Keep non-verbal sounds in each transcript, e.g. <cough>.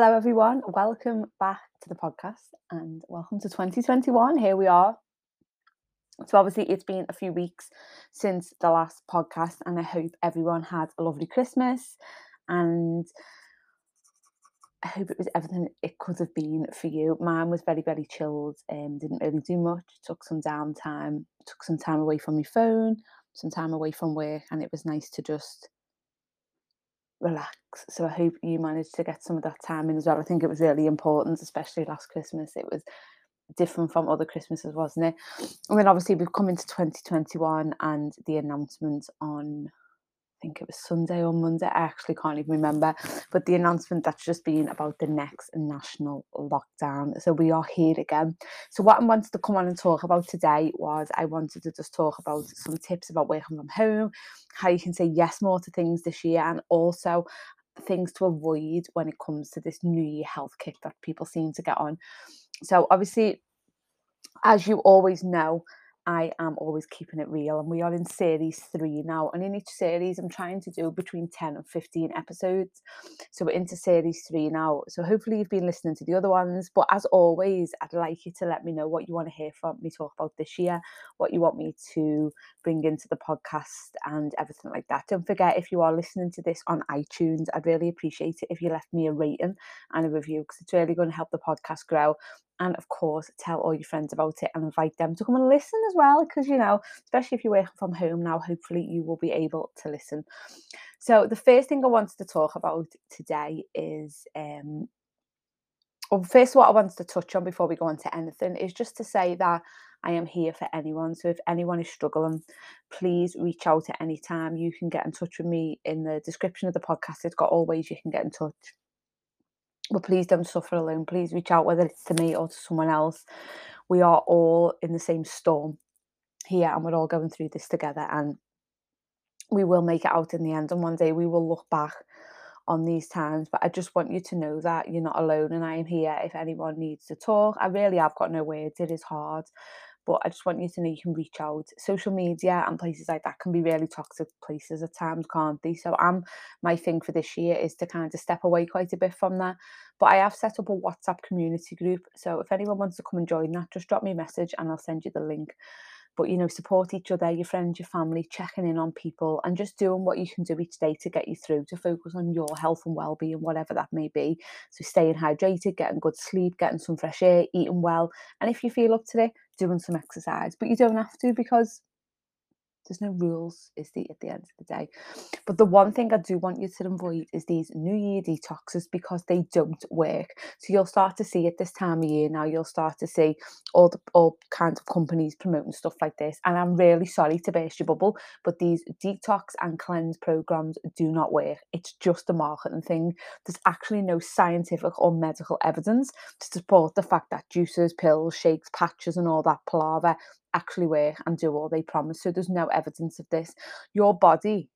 Hello, everyone. Welcome back to the podcast and welcome to 2021. Here we are. So, obviously, it's been a few weeks since the last podcast, and I hope everyone had a lovely Christmas and I hope it was everything it could have been for you. Mine was very, very chilled and didn't really do much. Took some downtime, took some time away from my phone, some time away from work, and it was nice to just relax. So I hope you managed to get some of that time in as well. I think it was really important, especially last Christmas. It was different from other Christmases, wasn't it? And then obviously we've come into 2021 and the announcement on think it was Sunday or Monday, I actually can't even remember, but the announcement that's just been about the next national lockdown. So we are here again. So, what I wanted to come on and talk about today was I wanted to just talk about some tips about working from home, how you can say yes more to things this year, and also things to avoid when it comes to this new year health kick that people seem to get on. So, obviously, as you always know, I am always keeping it real. And we are in series three now. And in each series, I'm trying to do between 10 and 15 episodes. So we're into series three now. So hopefully you've been listening to the other ones. But as always, I'd like you to let me know what you want to hear from me talk about this year, what you want me to bring into the podcast and everything like that. Don't forget, if you are listening to this on iTunes, I'd really appreciate it if you left me a rating and a review because it's really going to help the podcast grow and of course tell all your friends about it and invite them to come and listen as well because you know especially if you're working from home now hopefully you will be able to listen so the first thing i wanted to talk about today is um well first what i wanted to touch on before we go on to anything is just to say that I am here for anyone. So if anyone is struggling, please reach out at any time. You can get in touch with me in the description of the podcast. It's got all ways you can get in touch but please don't suffer alone. Please reach out, whether it's to me or to someone else. We are all in the same storm here and we're all going through this together and we will make it out in the end. And one day we will look back on these times. But I just want you to know that you're not alone and I am here if anyone needs to talk. I really have got no words. It is hard. But I just want you to know you can reach out. Social media and places like that can be really toxic places at times, can't they? So I'm my thing for this year is to kind of step away quite a bit from that. But I have set up a WhatsApp community group. So if anyone wants to come and join that, just drop me a message and I'll send you the link but you know support each other your friends your family checking in on people and just doing what you can do each day to get you through to focus on your health and well-being whatever that may be. So staying hydrated getting good sleep getting some fresh air eating well and if you feel up to it doing some exercise. But you don't have to because there's no rules, is the at the end of the day. But the one thing I do want you to avoid is these New Year detoxes because they don't work. So you'll start to see at this time of year now. You'll start to see all the all kinds of companies promoting stuff like this. And I'm really sorry to burst your bubble, but these detox and cleanse programs do not work. It's just a marketing thing. There's actually no scientific or medical evidence to support the fact that juices, pills, shakes, patches, and all that palaver actually work and do all they promise. So there's no evidence of this. Your body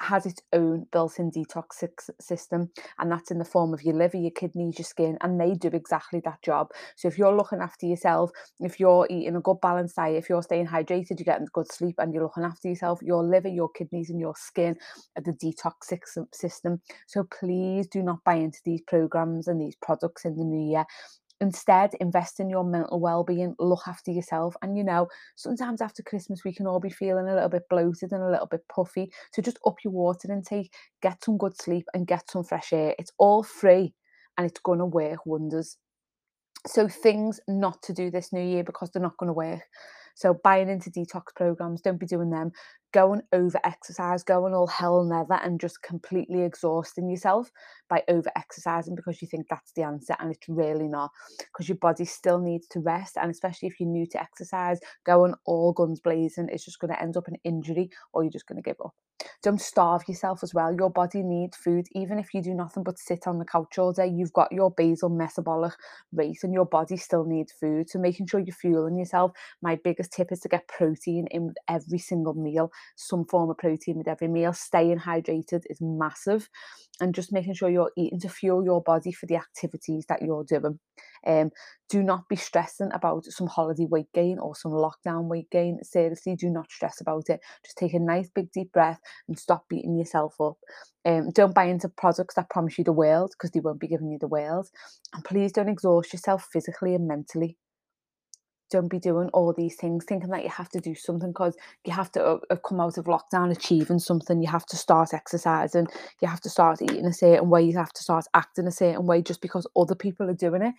has its own built-in detox system and that's in the form of your liver your kidneys your skin and they do exactly that job so if you're looking after yourself if you're eating a good balanced diet if you're staying hydrated you're getting good sleep and you're looking after yourself your liver your kidneys and your skin are the detox system so please do not buy into these programs and these products in the new year Instead, invest in your mental well-being, look after yourself. And you know, sometimes after Christmas we can all be feeling a little bit bloated and a little bit puffy. So just up your water intake, get some good sleep and get some fresh air. It's all free and it's gonna work wonders. So things not to do this new year because they're not going to work. So buying into detox programs, don't be doing them. Going over exercise, going all hell and leather and just completely exhausting yourself by over exercising because you think that's the answer and it's really not because your body still needs to rest and especially if you're new to exercise, going all guns blazing is just going to end up in injury or you're just going to give up. Don't starve yourself as well. Your body needs food, even if you do nothing but sit on the couch all day. You've got your basal metabolic rate, and your body still needs food. So, making sure you're fueling yourself. My biggest tip is to get protein in every single meal. Some form of protein with every meal. Staying hydrated is massive and just making sure you're eating to fuel your body for the activities that you're doing. Um, do not be stressing about some holiday weight gain or some lockdown weight gain. Seriously, do not stress about it. Just take a nice big deep breath and stop beating yourself up. Um, don't buy into products that promise you the world because they won't be giving you the world. And please don't exhaust yourself physically and mentally don't be doing all these things thinking that you have to do something because you have to uh, come out of lockdown achieving something you have to start exercising you have to start eating a certain way you have to start acting a certain way just because other people are doing it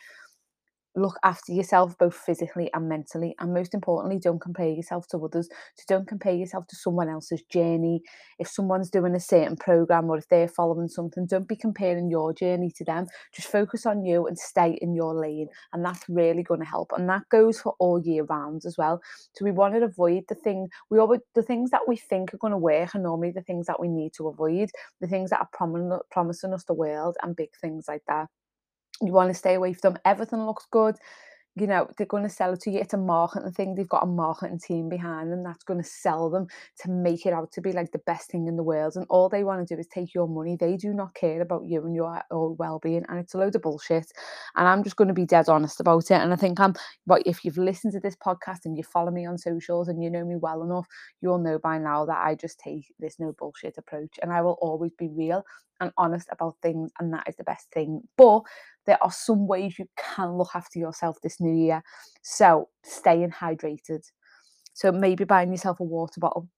look after yourself both physically and mentally and most importantly don't compare yourself to others. So don't compare yourself to someone else's journey. If someone's doing a certain program or if they're following something don't be comparing your journey to them. Just focus on you and stay in your lane and that's really going to help and that goes for all year round as well. So we want to avoid the thing we always the things that we think are going to work are normally the things that we need to avoid the things that are prom- promising us the world and big things like that you want to stay away from them. Everything looks good. You know, they're going to sell it to you. It's a marketing thing. They've got a marketing team behind them that's going to sell them to make it out to be like the best thing in the world. And all they want to do is take your money. They do not care about you and your, your well-being. And it's a load of bullshit. And I'm just going to be dead honest about it. And I think I'm, but if you've listened to this podcast and you follow me on socials and you know me well enough, you'll know by now that I just take this no bullshit approach. And I will always be real and honest about things. And that is the best thing. But there are some ways you can look after yourself this new year. So staying hydrated. So maybe buying yourself a water bottle.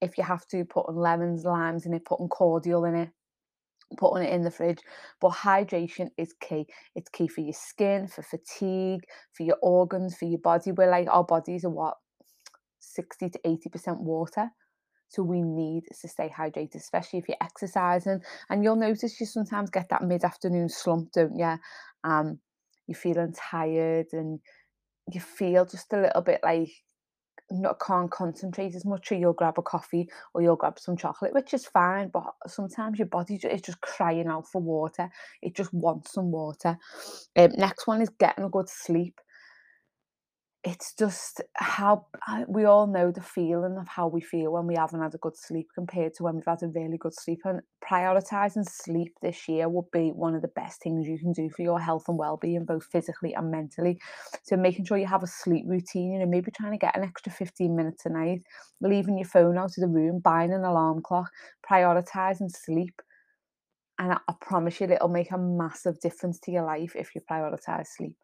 If you have to, put putting lemons, limes in it, putting cordial in it, putting it in the fridge. But hydration is key. It's key for your skin, for fatigue, for your organs, for your body. We're like our bodies are what 60 to 80% water. So we need to stay hydrated, especially if you're exercising. And you'll notice you sometimes get that mid-afternoon slump, don't you? Um, you're feeling tired and you feel just a little bit like not can't concentrate as much, or you'll grab a coffee or you'll grab some chocolate, which is fine. But sometimes your body is just crying out for water. It just wants some water. Um, next one is getting a good sleep it's just how we all know the feeling of how we feel when we haven't had a good sleep compared to when we've had a really good sleep. And prioritizing sleep this year will be one of the best things you can do for your health and well-being, both physically and mentally. So making sure you have a sleep routine, you know, maybe trying to get an extra 15 minutes a night, leaving your phone out of the room, buying an alarm clock, prioritizing sleep. And I, I promise you it'll make a massive difference to your life if you prioritize sleep.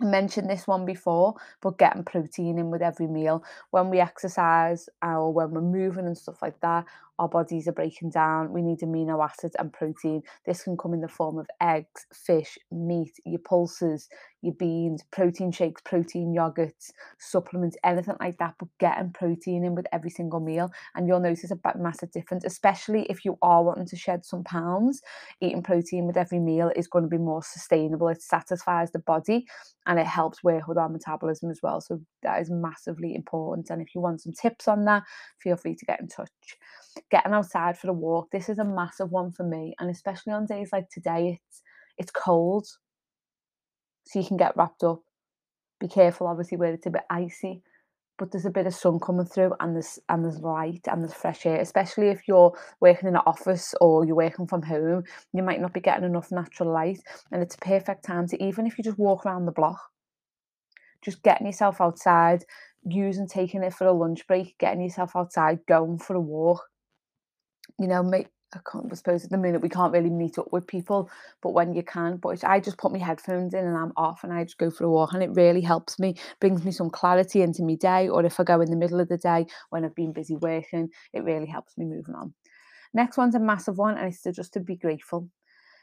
Mentioned this one before, but getting protein in with every meal. When we exercise or when we're moving and stuff like that, our bodies are breaking down. We need amino acids and protein. This can come in the form of eggs, fish, meat, your pulses, your beans, protein shakes, protein yogurts, supplements, anything like that. But getting protein in with every single meal, and you'll notice a massive difference, especially if you are wanting to shed some pounds. Eating protein with every meal is going to be more sustainable. It satisfies the body and it helps work with our metabolism as well. So that is massively important. And if you want some tips on that, feel free to get in touch getting outside for a walk. This is a massive one for me, and especially on days like today, it's it's cold, so you can get wrapped up. Be careful, obviously, where it's a bit icy, but there's a bit of sun coming through, and there's and there's light and there's fresh air. Especially if you're working in an office or you're working from home, you might not be getting enough natural light, and it's a perfect time to even if you just walk around the block, just getting yourself outside, using taking it for a lunch break, getting yourself outside, going for a walk you know, make I can't I suppose at the minute we can't really meet up with people, but when you can, but I just put my headphones in and I'm off and I just go for a walk and it really helps me, brings me some clarity into my day. Or if I go in the middle of the day when I've been busy working, it really helps me moving on. Next one's a massive one, and it's to just to be grateful.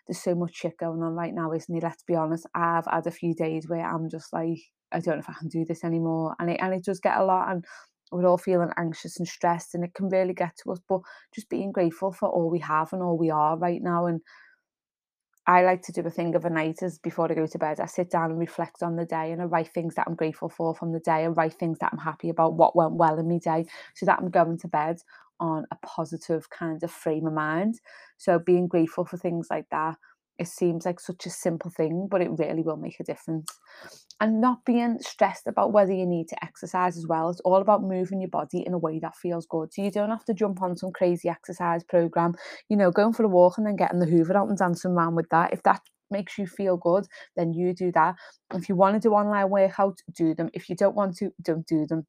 There's so much shit going on right now, isn't it? Let's be honest. I've had a few days where I'm just like, I don't know if I can do this anymore. And it and it does get a lot. And we're all feeling anxious and stressed and it can really get to us but just being grateful for all we have and all we are right now and I like to do a thing of a night as before I go to bed. I sit down and reflect on the day and I write things that I'm grateful for from the day and write things that I'm happy about, what went well in my day, so that I'm going to bed on a positive kind of frame of mind. So being grateful for things like that it seems like such a simple thing, but it really will make a difference. And not being stressed about whether you need to exercise as well. It's all about moving your body in a way that feels good. So you don't have to jump on some crazy exercise program, you know, going for a walk and then getting the Hoover out and dancing around with that. If that makes you feel good, then you do that. If you want to do online workouts, do them. If you don't want to, don't do them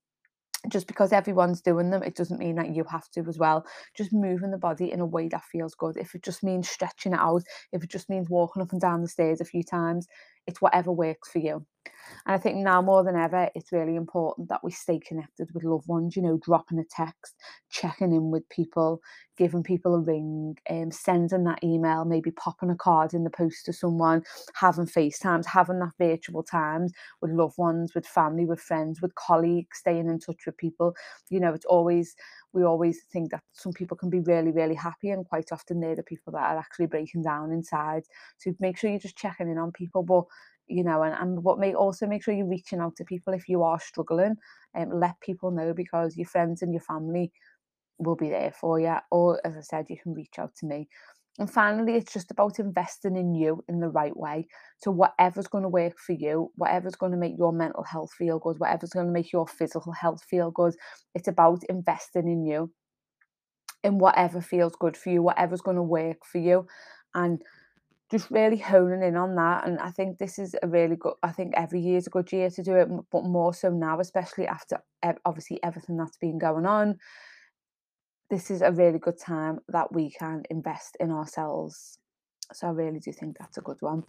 just because everyone's doing them, it doesn't mean that you have to as well. Just moving the body in a way that feels good. If it just means stretching it out, if it just means walking up and down the stairs a few times, it's whatever works for you. And I think now more than ever, it's really important that we stay connected with loved ones, you know, dropping a text, checking in with people, giving people a ring, um, sending that email, maybe popping a card in the post to someone, having FaceTimes, having that virtual times with loved ones, with family, with friends, with colleagues, staying in touch with people. You know, it's always we always think that some people can be really, really happy, and quite often they're the people that are actually breaking down inside. So make sure you're just checking in on people, but you know, and, and what may also make sure you're reaching out to people if you are struggling, and um, let people know because your friends and your family will be there for you. Or as I said, you can reach out to me. And finally, it's just about investing in you in the right way. So, whatever's going to work for you, whatever's going to make your mental health feel good, whatever's going to make your physical health feel good, it's about investing in you, in whatever feels good for you, whatever's going to work for you. And just really honing in on that. And I think this is a really good, I think every year is a good year to do it, but more so now, especially after obviously everything that's been going on. This is a really good time that we can invest in ourselves. So I really do think that's a good one.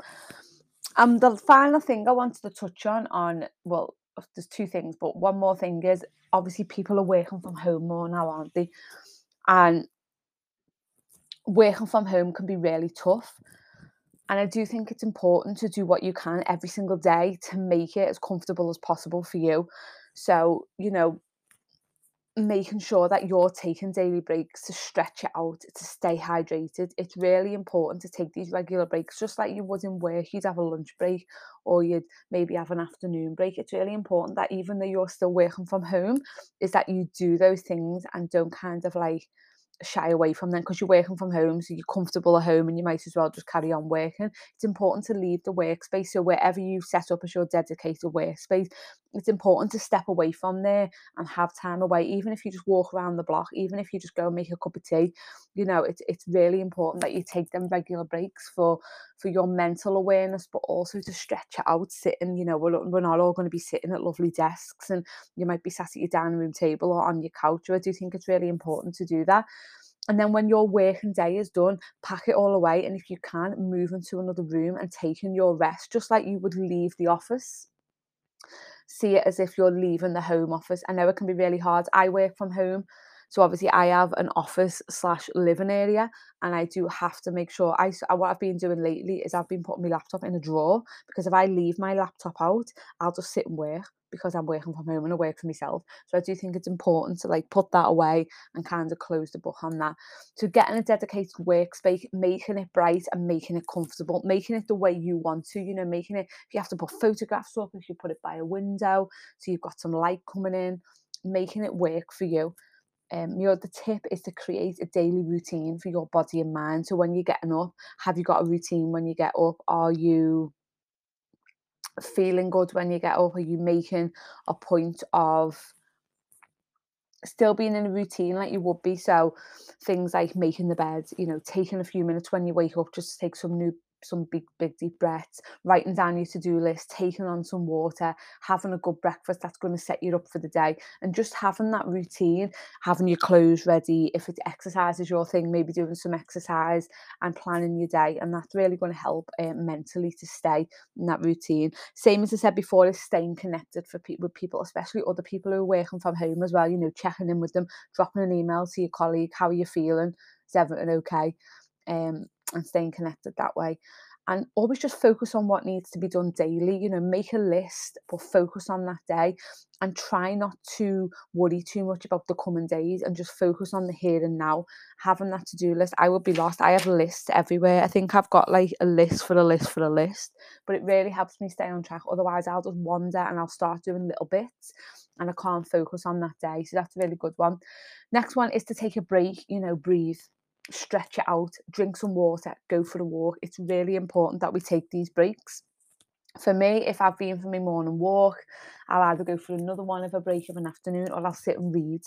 Um, the final thing I wanted to touch on, on well, there's two things, but one more thing is obviously people are working from home more now, aren't they? And working from home can be really tough and I do think it's important to do what you can every single day to make it as comfortable as possible for you. So, you know, making sure that you're taking daily breaks to stretch it out, to stay hydrated. It's really important to take these regular breaks, just like you would in work. You'd have a lunch break or you'd maybe have an afternoon break. It's really important that even though you're still working from home, is that you do those things and don't kind of like shy away from them because you're working from home, so you're comfortable at home and you might as well just carry on working. It's important to leave the workspace. So wherever you set up as your dedicated workspace, it's important to step away from there and have time away, even if you just walk around the block, even if you just go and make a cup of tea. You know, it's it's really important that you take them regular breaks for for your mental awareness, but also to stretch it out, sitting, you know, we're, we're not all going to be sitting at lovely desks and you might be sat at your dining room table or on your couch. I do think it's really important to do that. And then when your working day is done, pack it all away. And if you can, move into another room and take in your rest, just like you would leave the office. See it as if you're leaving the home office. I know it can be really hard. I work from home. So obviously I have an office slash living area and I do have to make sure I uh, what I've been doing lately is I've been putting my laptop in a drawer because if I leave my laptop out, I'll just sit and work because I'm working from home and I work for myself. So I do think it's important to like put that away and kind of close the book on that. So getting a dedicated workspace, making it bright and making it comfortable, making it the way you want to, you know, making it if you have to put photographs up, if you put it by a window, so you've got some light coming in, making it work for you um, you know, the tip is to create a daily routine for your body and mind. So when you're getting up, have you got a routine when you get up? Are you feeling good when you get up? Are you making a point of still being in a routine like you would be? So things like making the bed, you know, taking a few minutes when you wake up just to take some new some big, big deep breaths, writing down your to do list, taking on some water, having a good breakfast that's going to set you up for the day, and just having that routine, having your clothes ready. If it's exercise is your thing, maybe doing some exercise and planning your day, and that's really going to help um, mentally to stay in that routine. Same as I said before, is staying connected for people with people, especially other people who are working from home as well. You know, checking in with them, dropping an email to your colleague, how are you feeling? Is everything okay? Um, and staying connected that way and always just focus on what needs to be done daily you know make a list but focus on that day and try not to worry too much about the coming days and just focus on the here and now having that to-do list. I would be lost. I have lists everywhere. I think i've got like a list for a list for a list but it really helps me stay on track. Otherwise i'll just wander and i'll start doing little bits and i can't focus on that day so that's a really good one. Next one is to take a break you know breathe stretch it out, drink some water, go for a walk. It's really important that we take these breaks. For me, if I've been for my morning walk, I'll either go for another one of a break of an afternoon or I'll sit and read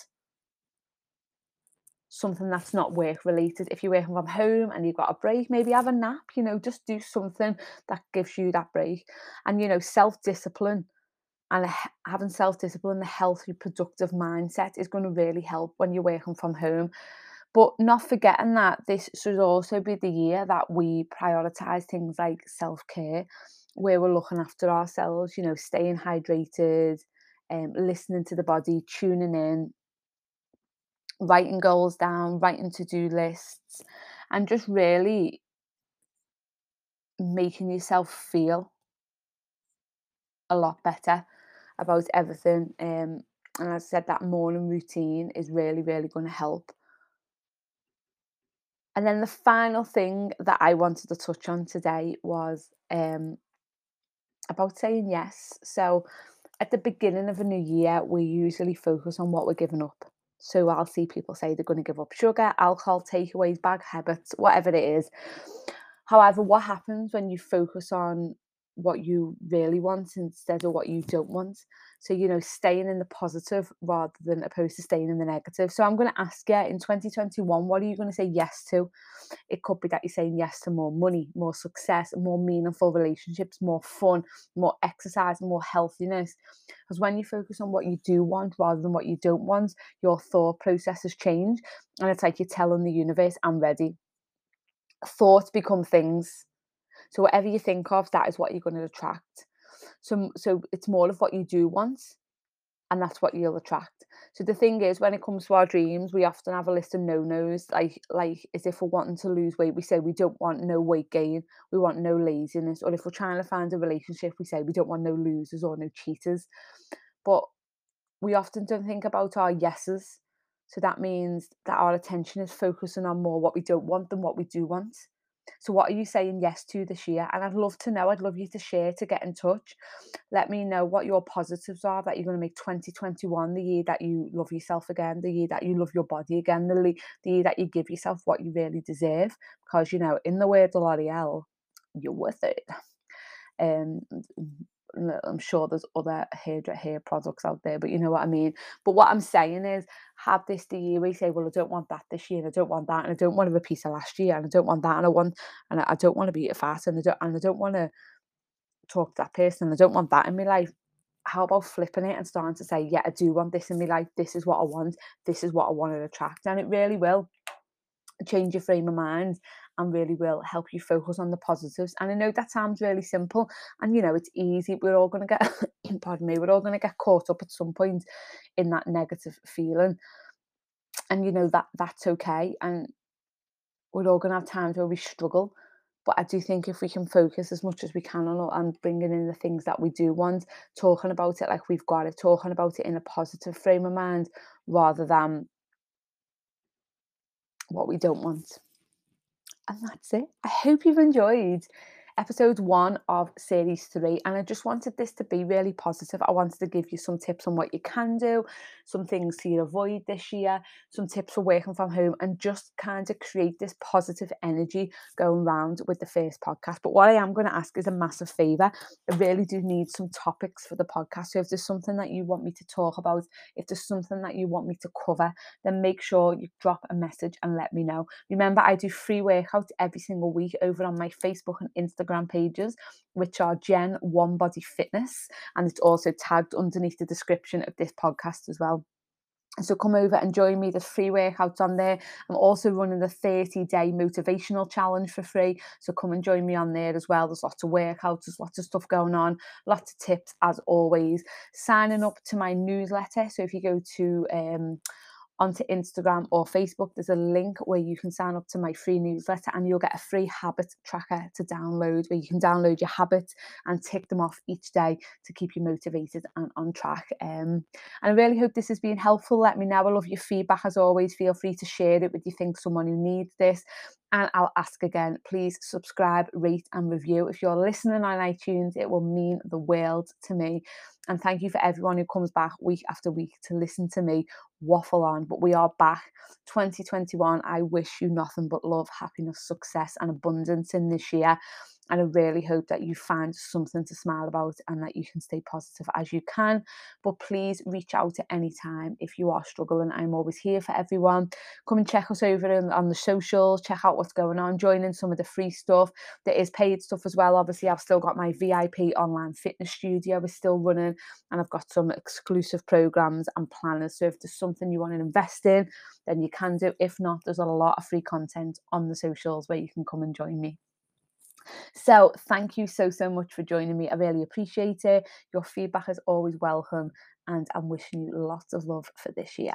something that's not work related. If you're working from home and you've got a break, maybe have a nap, you know, just do something that gives you that break. And, you know, self discipline and having self discipline, the healthy, productive mindset is going to really help when you're working from home. But not forgetting that this should also be the year that we prioritize things like self care, where we're looking after ourselves, you know, staying hydrated, um, listening to the body, tuning in, writing goals down, writing to do lists, and just really making yourself feel a lot better about everything. Um, and as I said, that morning routine is really, really going to help. And then the final thing that I wanted to touch on today was um, about saying yes. So at the beginning of a new year, we usually focus on what we're giving up. So I'll see people say they're going to give up sugar, alcohol, takeaways, bad habits, whatever it is. However, what happens when you focus on what you really want instead of what you don't want? So, you know, staying in the positive rather than opposed to staying in the negative. So, I'm going to ask you in 2021, what are you going to say yes to? It could be that you're saying yes to more money, more success, more meaningful relationships, more fun, more exercise, more healthiness. Because when you focus on what you do want rather than what you don't want, your thought processes change. And it's like you're telling the universe, I'm ready. Thoughts become things. So, whatever you think of, that is what you're going to attract. So so it's more of what you do want, and that's what you'll attract. So the thing is, when it comes to our dreams, we often have a list of no nos. Like like as if we're wanting to lose weight, we say we don't want no weight gain, we want no laziness. Or if we're trying to find a relationship, we say we don't want no losers or no cheaters. But we often don't think about our yeses. So that means that our attention is focusing on more what we don't want than what we do want. So, what are you saying yes to this year? And I'd love to know, I'd love you to share, to get in touch. Let me know what your positives are that you're going to make 2021 the year that you love yourself again, the year that you love your body again, the, the year that you give yourself what you really deserve. Because, you know, in the word of L'Oreal, you're worth it. Um, Uh, I'm sure there's other hair hair products out there, but you know what I mean. But what I'm saying is, have this the year we say, well, I don't want that this year, and I don't want that, and I don't want to repeat of last year, and I don't want that, and I want, and I don't want to be a fat, and I don't, and I don't want to talk to that person, I don't want that in my life. How about flipping it and starting to say, yeah, I do want this in my life. This is what I want. This is what I want to attract, and it really will change your frame of mind and really will help you focus on the positives. And I know that sounds really simple and you know it's easy. We're all gonna get <coughs> pardon me, we're all gonna get caught up at some point in that negative feeling. And you know that that's okay. And we're all gonna have times where we struggle. But I do think if we can focus as much as we can on and bringing in the things that we do want, talking about it like we've got it, talking about it in a positive frame of mind rather than what we don't want. And that's it. I hope you've enjoyed episode one of series three. And I just wanted this to be really positive. I wanted to give you some tips on what you can do, some things to avoid this year, some tips for working from home, and just kind of create this positive energy going round with the first podcast. But what I am going to ask is a massive favour. I really do need some topics for the podcast. So if there's something that you want me to talk about, if there's something that you want me to cover, then make sure you drop a message and let me know. Remember, I do free workouts every single week over on my Facebook and Instagram Instagram pages, which are Gen One Body Fitness, and it's also tagged underneath the description of this podcast as well. So come over and join me. There's free workouts on there. I'm also running the 30 day motivational challenge for free. So come and join me on there as well. There's lots of workouts, there's lots of stuff going on, lots of tips as always. Signing up to my newsletter. So if you go to um, onto Instagram or Facebook, there's a link where you can sign up to my free newsletter and you'll get a free habit tracker to download where you can download your habits and tick them off each day to keep you motivated and on track. Um, and I really hope this has been helpful. Let me know. I love your feedback as always. Feel free to share it with you think someone who needs this. And I'll ask again, please subscribe, rate, and review. If you're listening on iTunes, it will mean the world to me. And thank you for everyone who comes back week after week to listen to me waffle on. But we are back 2021. I wish you nothing but love, happiness, success, and abundance in this year. And I really hope that you find something to smile about and that you can stay positive as you can. But please reach out at any time if you are struggling. I'm always here for everyone. Come and check us over on, on the socials, check out what's going on, join in some of the free stuff. There is paid stuff as well. Obviously, I've still got my VIP online fitness studio, we're still running, and I've got some exclusive programs and planners. So if there's something you want to invest in, then you can do. If not, there's a lot of free content on the socials where you can come and join me. So, thank you so, so much for joining me. I really appreciate it. Your feedback is always welcome, and I'm wishing you lots of love for this year.